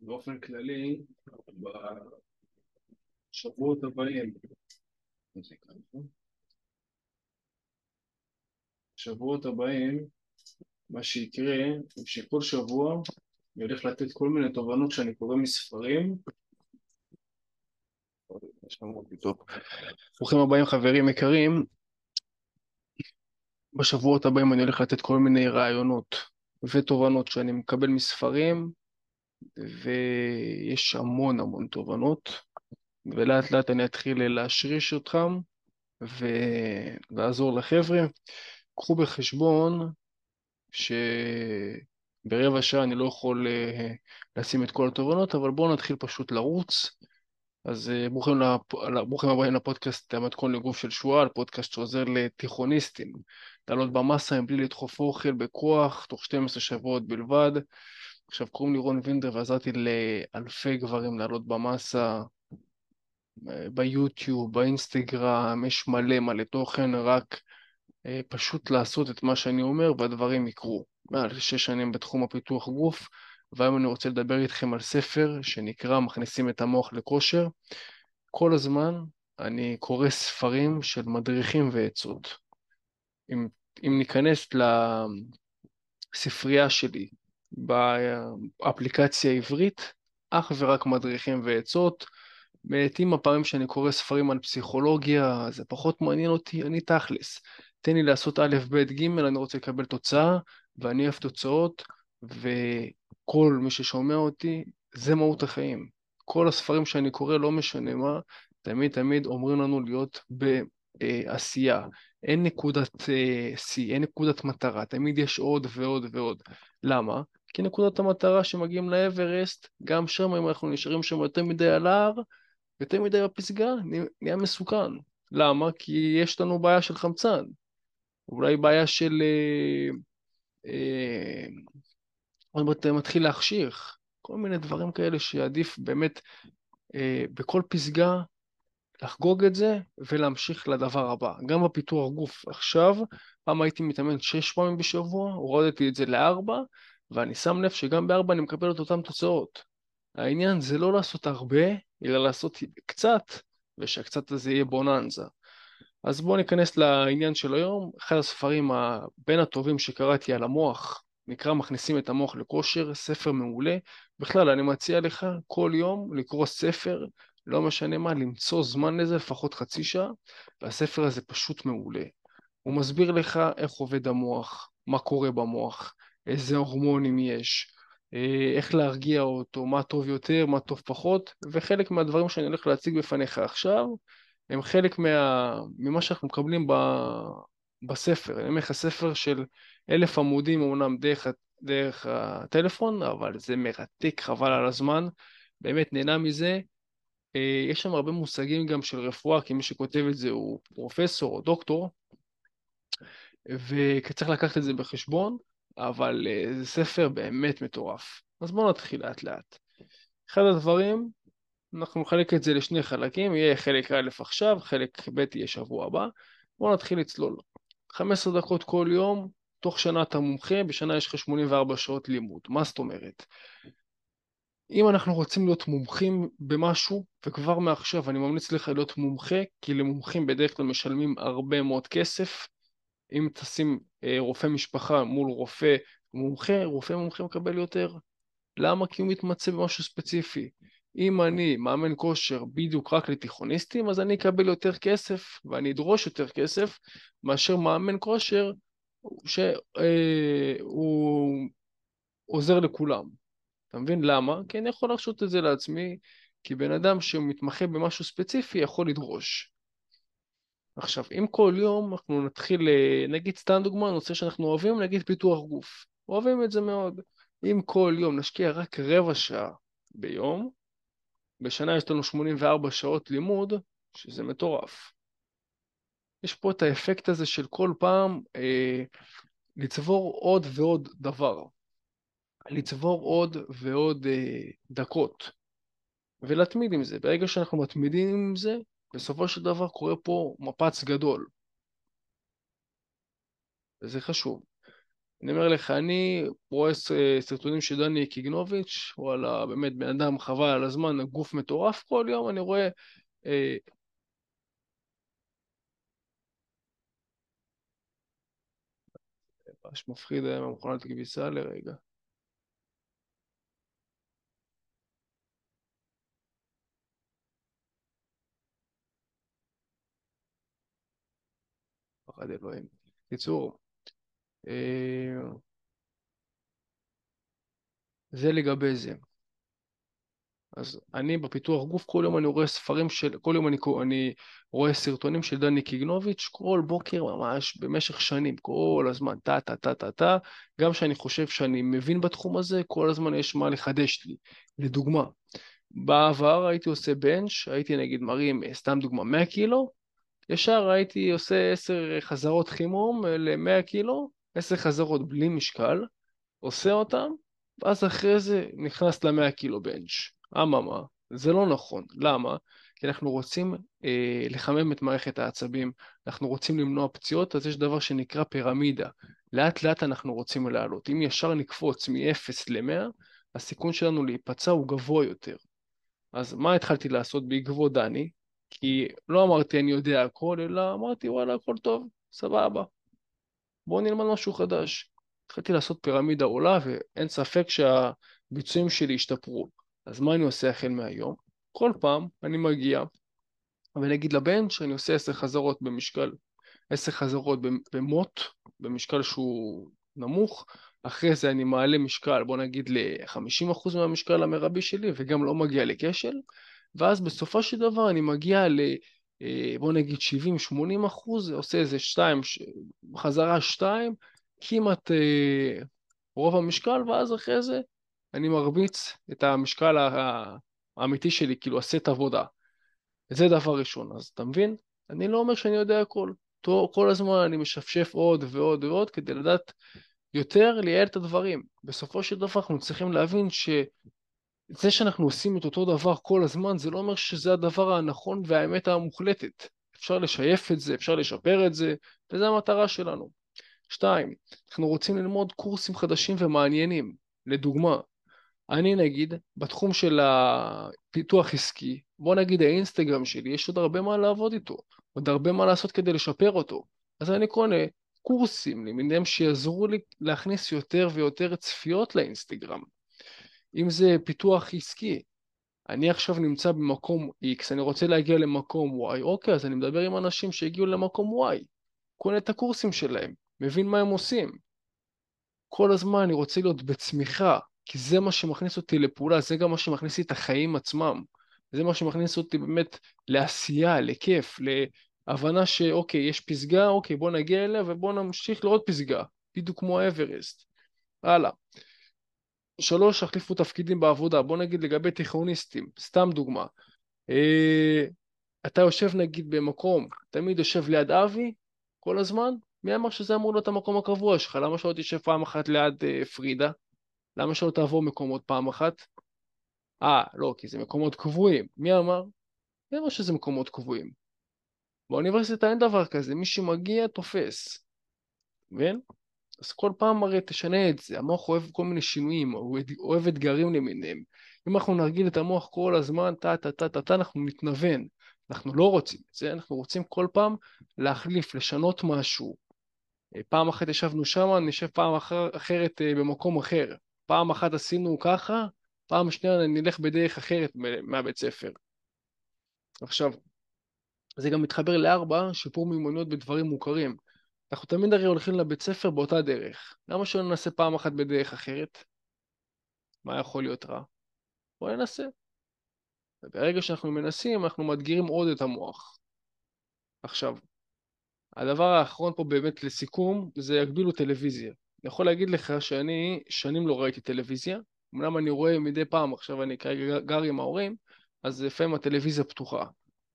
באופן כללי, בשבועות הבאים, בשבועות הבאים, מה שיקרה, שכל שבוע אני הולך לתת כל מיני תובנות שאני קורא מספרים. ברוכים הבאים חברים יקרים, בשבועות הבאים אני הולך לתת כל מיני רעיונות ותובנות שאני מקבל מספרים, ויש המון המון תובנות, ולאט לאט אני אתחיל להשריש אותם ולעזור לחבר'ה. קחו בחשבון שברבע שעה אני לא יכול uh, לשים את כל התובנות, אבל בואו נתחיל פשוט לרוץ. אז uh, ברוכים, לפ... ברוכים הבאים לפודקאסט המתכון לגוף של שועל, פודקאסט שעוזר לתיכוניסטים לעלות במסה מבלי לדחוף אוכל בכוח, תוך 12 שבועות בלבד. עכשיו קוראים לי רון וינדר ועזרתי לאלפי גברים לעלות במסה אה, ביוטיוב, באינסטגרם, יש מלא מלא תוכן, רק אה, פשוט לעשות את מה שאני אומר והדברים יקרו. מעל שש שנים בתחום הפיתוח גוף, והיום אני רוצה לדבר איתכם על ספר שנקרא מכניסים את המוח לכושר. כל הזמן אני קורא ספרים של מדריכים ועצות. אם, אם ניכנס לספרייה שלי באפליקציה העברית, אך ורק מדריכים ועצות. מעטים הפעמים שאני קורא ספרים על פסיכולוגיה, זה פחות מעניין אותי, אני תכלס. תן לי לעשות א', ב', ג', אני רוצה לקבל תוצאה, ואני אוהב תוצאות, וכל מי ששומע אותי, זה מהות החיים. כל הספרים שאני קורא, לא משנה מה, תמיד תמיד אומרים לנו להיות בעשייה. אין נקודת אה, שיא, אין נקודת מטרה, תמיד יש עוד ועוד ועוד. למה? כי נקודת המטרה שמגיעים לאברסט, גם שם אם אנחנו נשארים שם יותר מדי על ההר, יותר מדי בפסגה, נהיה מסוכן. למה? כי יש לנו בעיה של חמצן. אולי בעיה של... עוד מעט מתחיל להחשיך. כל מיני דברים כאלה שעדיף באמת אה, בכל פסגה לחגוג את זה ולהמשיך לדבר הבא. גם בפיתוח גוף עכשיו, פעם הייתי מתאמן שש פעמים בשבוע, הורדתי את זה לארבע, ואני שם לב שגם בארבע אני מקבל את אותן תוצאות. העניין זה לא לעשות הרבה, אלא לעשות קצת, ושהקצת הזה יהיה בוננזה. אז בואו ניכנס לעניין של היום. אחד הספרים בין הטובים שקראתי על המוח, נקרא מכניסים את המוח לכושר, ספר מעולה. בכלל, אני מציע לך כל יום לקרוא ספר, לא משנה מה, למצוא זמן לזה, לפחות חצי שעה, והספר הזה פשוט מעולה. הוא מסביר לך איך עובד המוח, מה קורה במוח, איזה הורמונים יש, אה, איך להרגיע אותו, מה טוב יותר, מה טוב פחות, וחלק מהדברים שאני הולך להציג בפניך עכשיו, הם חלק מה, ממה שאנחנו מקבלים ב, בספר. אני אומר לך, ספר של אלף עמודים, אמנם דרך, דרך הטלפון, אבל זה מרתק, חבל על הזמן, באמת נהנה מזה. אה, יש שם הרבה מושגים גם של רפואה, כי מי שכותב את זה הוא פרופסור או דוקטור, וצריך לקחת את זה בחשבון, אבל אה, זה ספר באמת מטורף. אז בואו נתחיל לאט לאט. אחד הדברים, אנחנו נחלק את זה לשני חלקים, יהיה חלק א' עכשיו, חלק ב' יהיה שבוע הבא. בואו נתחיל לצלול. 15 דקות כל יום, תוך שנה אתה מומחה, בשנה יש לך 84 שעות לימוד. מה זאת אומרת? אם אנחנו רוצים להיות מומחים במשהו, וכבר מעכשיו אני ממליץ לך להיות מומחה, כי למומחים בדרך כלל משלמים הרבה מאוד כסף. אם תשים אה, רופא משפחה מול רופא מומחה, רופא מומחה מקבל יותר. למה? כי הוא מתמצא במשהו ספציפי. אם אני מאמן כושר בדיוק רק לתיכוניסטים, אז אני אקבל יותר כסף ואני אדרוש יותר כסף מאשר מאמן כושר שהוא אה, עוזר לכולם. אתה מבין למה? כי אני יכול להרשות את זה לעצמי, כי בן אדם שמתמחה במשהו ספציפי יכול לדרוש. עכשיו, אם כל יום אנחנו נתחיל, אה, נגיד סתם דוגמה, נושא שאנחנו אוהבים, נגיד פיתוח גוף. אוהבים את זה מאוד. אם כל יום נשקיע רק רבע שעה ביום, בשנה יש לנו 84 שעות לימוד, שזה מטורף. יש פה את האפקט הזה של כל פעם אה, לצבור עוד ועוד דבר. לצבור עוד ועוד אה, דקות. ולהתמיד עם זה. ברגע שאנחנו מתמידים עם זה, בסופו של דבר קורה פה מפץ גדול. וזה חשוב. אני אומר לך, אני רואה סרטונים של דני קיגנוביץ', וואלה, באמת בן אדם חבל על הזמן, גוף מטורף, כל יום אני רואה... אה, ממש מפחיד היה מהמכונת כביסה לרגע. פחד אלוהים. קיצור, אה, זה לגבי זה. אז אני בפיתוח גוף, כל יום אני רואה ספרים של, כל יום אני, אני רואה סרטונים של דני קיגנוביץ', כל בוקר ממש במשך שנים, כל הזמן, טה טה טה טה טה, גם שאני חושב שאני מבין בתחום הזה, כל הזמן יש מה לחדש לי. לדוגמה, בעבר הייתי עושה בנץ', הייתי נגיד מרים, סתם דוגמה, 100 קילו, ישר הייתי עושה 10 חזרות חימום ל-100 קילו, 10 חזרות בלי משקל, עושה אותם, ואז אחרי זה נכנס ל-100 קילו בנץ'. אממה, זה לא נכון. למה? כי אנחנו רוצים אה, לחמם את מערכת העצבים, אנחנו רוצים למנוע פציעות, אז יש דבר שנקרא פירמידה. לאט לאט אנחנו רוצים לעלות. אם ישר נקפוץ מ-0 ל-100, הסיכון שלנו להיפצע הוא גבוה יותר. אז מה התחלתי לעשות בעקבות דני? כי לא אמרתי אני יודע הכל, אלא אמרתי וואלה הכל טוב, סבבה. בואו נלמד משהו חדש. התחלתי לעשות פירמידה עולה ואין ספק שהביצועים שלי השתפרו. אז מה אני עושה החל מהיום? כל פעם אני מגיע ונגיד לבן שאני עושה עשר חזרות במשקל, עשר חזרות במוט, במשקל שהוא נמוך, אחרי זה אני מעלה משקל, בוא נגיד ל-50% מהמשקל המרבי שלי וגם לא מגיע לכשל, ואז בסופו של דבר אני מגיע ל... אה, בוא נגיד 70-80 אחוז, עושה איזה שתיים, חזרה שתיים, כמעט אה, רוב המשקל, ואז אחרי זה אני מרביץ את המשקל האמיתי שלי, כאילו עושה את העבודה. זה דבר ראשון, אז אתה מבין? אני לא אומר שאני יודע הכל. כל הזמן אני משפשף עוד ועוד ועוד כדי לדעת יותר לייעל את הדברים. בסופו של דבר אנחנו צריכים להבין שזה שאנחנו עושים את אותו דבר כל הזמן, זה לא אומר שזה הדבר הנכון והאמת המוחלטת. אפשר לשייף את זה, אפשר לשפר את זה, וזו המטרה שלנו. שתיים, אנחנו רוצים ללמוד קורסים חדשים ומעניינים. לדוגמה, אני נגיד, בתחום של הפיתוח עסקי, בוא נגיד האינסטגרם שלי, יש עוד הרבה מה לעבוד איתו, עוד הרבה מה לעשות כדי לשפר אותו. אז אני קונה קורסים למיניהם שיעזרו לי להכניס יותר ויותר צפיות לאינסטגרם. אם זה פיתוח עסקי, אני עכשיו נמצא במקום X, אני רוצה להגיע למקום Y, אוקיי, אז אני מדבר עם אנשים שהגיעו למקום Y, קונה את הקורסים שלהם, מבין מה הם עושים. כל הזמן אני רוצה להיות בצמיחה, כי זה מה שמכניס אותי לפעולה, זה גם מה שמכניס לי את החיים עצמם. זה מה שמכניס אותי באמת לעשייה, לכיף, להבנה שאוקיי, יש פסגה, אוקיי, בוא נגיע אליה ובוא נמשיך לעוד פסגה, בדיוק כמו האברסט. הלאה. שלוש, החליפו תפקידים בעבודה. בוא נגיד לגבי תיכוניסטים, סתם דוגמה. אה, אתה יושב נגיד במקום, תמיד יושב ליד אבי כל הזמן, מי אמר שזה אמור להיות המקום הקבוע שלך? למה שלא תשב פעם אחת ליד אה, פרידה? למה שלא תעבור מקומות פעם אחת? אה, לא, כי זה מקומות קבועים. מי אמר? מי אמר שזה מקומות קבועים? באוניברסיטה אין דבר כזה, מי שמגיע תופס. מבין? אז כל פעם הרי תשנה את זה, המוח אוהב כל מיני שינויים, הוא אוהב אתגרים למיניהם. אם אנחנו נרגיל את המוח כל הזמן, טה טה טה טה טה, אנחנו נתנוון. אנחנו לא רוצים את זה, אנחנו רוצים כל פעם להחליף, לשנות משהו. פעם אחת ישבנו שם, נשב פעם אחר, אחרת אה, במקום אחר. פעם אחת עשינו ככה, פעם שנייה נלך בדרך אחרת מהבית ספר. עכשיו, זה גם מתחבר לארבע, שיפור מיומנויות בדברים מוכרים. אנחנו תמיד הרי הולכים לבית ספר באותה דרך. למה שלא ננסה פעם אחת בדרך אחרת? מה יכול להיות רע? בוא ננסה. וברגע שאנחנו מנסים, אנחנו מאתגרים עוד את המוח. עכשיו, הדבר האחרון פה באמת לסיכום, זה יגבילו טלוויזיה. אני יכול להגיד לך שאני שנים לא ראיתי טלוויזיה, אמנם אני רואה מדי פעם, עכשיו אני כרגע גר עם ההורים, אז לפעמים הטלוויזיה פתוחה.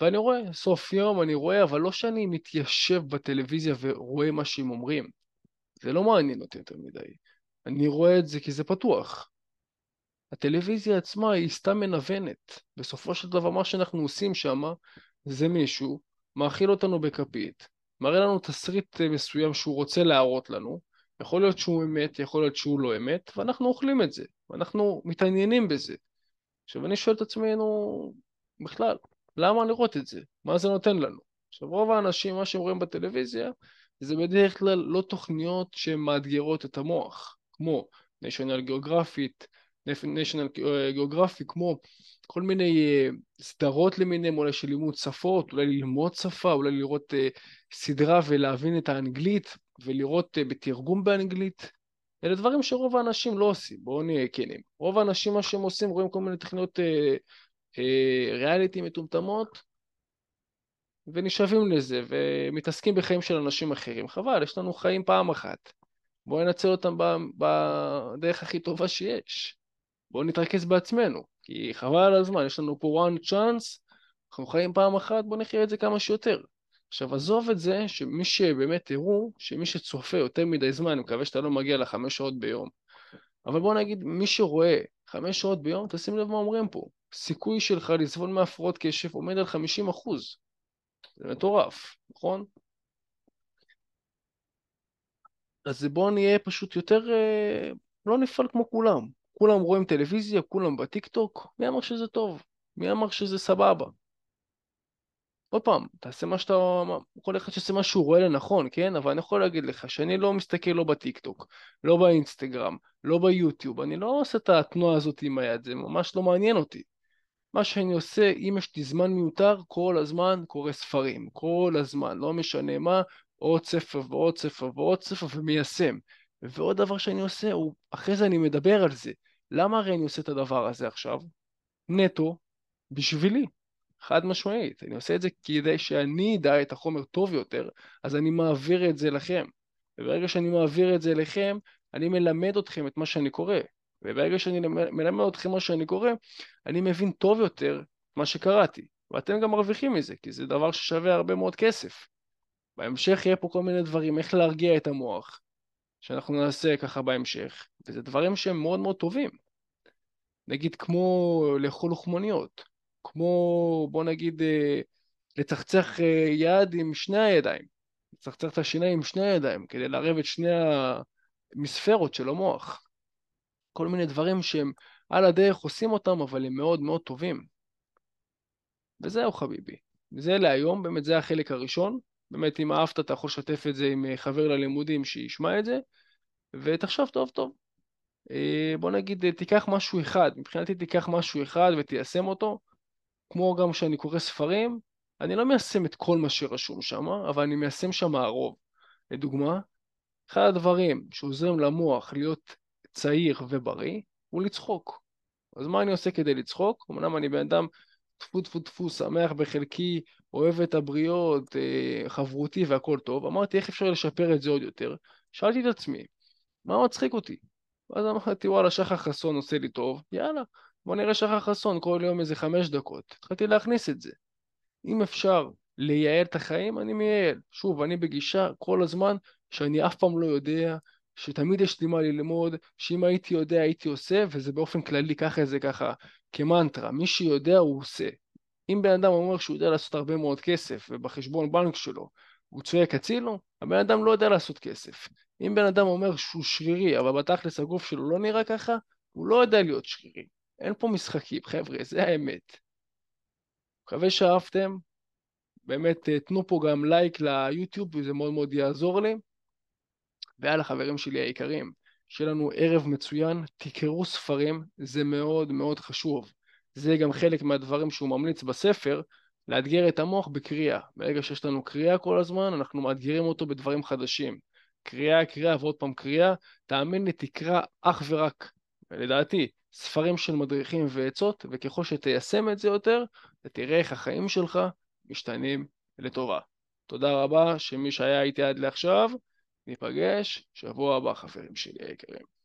ואני רואה, סוף יום אני רואה, אבל לא שאני מתיישב בטלוויזיה ורואה מה שהם אומרים. זה לא מעניין אותי יותר מדי. אני רואה את זה כי זה פתוח. הטלוויזיה עצמה היא סתם מנוונת. בסופו של דבר מה שאנחנו עושים שם זה מישהו מאכיל אותנו בכפית, מראה לנו תסריט מסוים שהוא רוצה להראות לנו, יכול להיות שהוא אמת, יכול להיות שהוא לא אמת, ואנחנו אוכלים את זה, ואנחנו מתעניינים בזה. עכשיו אני שואל את עצמנו, בכלל, למה לראות את זה? מה זה נותן לנו? עכשיו רוב האנשים, מה שהם רואים בטלוויזיה, זה בדרך כלל לא תוכניות שמאתגרות את המוח, כמו national geographic, national geographic, כמו כל מיני uh, סדרות למיניהם, אולי של לימוד שפות, אולי ללמוד שפה, אולי לראות uh, סדרה ולהבין את האנגלית, ולראות בתרגום באנגלית. אלה דברים שרוב האנשים לא עושים, בואו נהיה כנים. רוב האנשים מה שהם עושים, רואים כל מיני תוכניות ריאליטי מטומטמות, ונשאבים לזה, ומתעסקים בחיים של אנשים אחרים. חבל, יש לנו חיים פעם אחת. בואו ננצל אותם בדרך הכי טובה שיש. בואו נתרכז בעצמנו, כי חבל על הזמן, יש לנו פה one chance, אנחנו חיים פעם אחת, בואו נחיה את זה כמה שיותר. עכשיו עזוב את זה שמי שבאמת תראו, שמי שצופה יותר מדי זמן, אני מקווה שאתה לא מגיע לחמש שעות ביום, אבל בוא נגיד מי שרואה חמש שעות ביום, תשים לב מה אומרים פה, סיכוי שלך לסבול מהפרעות קשב עומד על 50 אחוז, זה מטורף, נכון? אז בואו נהיה פשוט יותר, אה, לא נפעל כמו כולם. כולם רואים טלוויזיה, כולם בטיק טוק, מי אמר שזה טוב? מי אמר שזה סבבה? עוד פעם, תעשה מה שאתה, כל אחד שעושה מה שהוא רואה לנכון, כן? אבל אני יכול להגיד לך שאני לא מסתכל לא בטיקטוק, לא באינסטגרם, לא ביוטיוב, אני לא עושה את התנועה הזאת עם היד, זה ממש לא מעניין אותי. מה שאני עושה, אם יש לי זמן מיותר, כל הזמן קורא ספרים, כל הזמן, לא משנה מה, עוד ספר ועוד ספר ועוד ספר ומיישם. ועוד דבר שאני עושה, הוא, אחרי זה אני מדבר על זה. למה הרי אני עושה את הדבר הזה עכשיו? נטו, בשבילי. חד משמעית. אני עושה את זה כדי שאני אדע את החומר טוב יותר, אז אני מעביר את זה לכם. וברגע שאני מעביר את זה לכם, אני מלמד אתכם את מה שאני קורא. וברגע שאני מלמד אתכם מה שאני קורא, אני מבין טוב יותר מה שקראתי. ואתם גם מרוויחים מזה, כי זה דבר ששווה הרבה מאוד כסף. בהמשך יהיה פה כל מיני דברים, איך להרגיע את המוח, שאנחנו נעשה ככה בהמשך, וזה דברים שהם מאוד מאוד טובים. נגיד כמו לאכול לוחמניות, כמו בוא נגיד אה, לצחצח אה, יד עם שני הידיים, לצחצח את השיניים עם שני הידיים, כדי לערב את שני המספרות של המוח. כל מיני דברים שהם על הדרך עושים אותם, אבל הם מאוד מאוד טובים. וזהו חביבי. זה להיום, באמת זה החלק הראשון. באמת, אם אהבת, אתה יכול לשתף את זה עם אה, חבר ללימודים שישמע את זה, ותחשוב טוב טוב. אה, בוא נגיד, אה, תיקח משהו אחד, מבחינתי תיקח משהו אחד ותיישם אותו, כמו גם כשאני קורא ספרים, אני לא מיישם את כל מה שרשום שם, אבל אני מיישם שם הרוב. לדוגמה, אחד הדברים שעוזרים למוח להיות צעיר ובריא הוא לצחוק. אז מה אני עושה כדי לצחוק? אמנם אני בן אדם טפו טפו טפו, שמח בחלקי, אוהב את הבריות, אה, חברותי והכל טוב, אמרתי איך אפשר לשפר את זה עוד יותר? שאלתי את עצמי, מה מצחיק אותי? ואז אמרתי וואלה שחר חסון עושה לי טוב, יאללה, בוא נראה שחר חסון כל יום איזה חמש דקות. התחלתי להכניס את זה. אם אפשר לייעל את החיים, אני מייעל. שוב, אני בגישה כל הזמן שאני אף פעם לא יודע, שתמיד יש לי מה ללמוד, שאם הייתי יודע הייתי עושה, וזה באופן כללי ככה זה ככה כמנטרה, מי שיודע הוא עושה. אם בן אדם אומר שהוא יודע לעשות הרבה מאוד כסף, ובחשבון בנק שלו הוא צועק הצילו, הבן אדם לא יודע לעשות כסף. אם בן אדם אומר שהוא שרירי, אבל בתכלס הגוף שלו לא נראה ככה, הוא לא יודע להיות שרירי. אין פה משחקים, חבר'ה, זה האמת. מקווה שאהבתם. באמת, תנו פה גם לייק ליוטיוב, וזה מאוד מאוד יעזור לי. ועל החברים שלי היקרים, שיהיה לנו ערב מצוין, תקראו ספרים, זה מאוד מאוד חשוב. זה גם חלק מהדברים שהוא ממליץ בספר, לאתגר את המוח בקריאה. ברגע שיש לנו קריאה כל הזמן, אנחנו מאתגרים אותו בדברים חדשים. קריאה, קריאה ועוד פעם קריאה, תאמין לי, תקרא אך ורק, לדעתי, ספרים של מדריכים ועצות, וככל שתיישם את זה יותר, אתה תראה איך החיים שלך משתנים לטובה. תודה רבה שמי שהיה איתי עד לעכשיו, ניפגש שבוע הבא חברים שלי היקרים.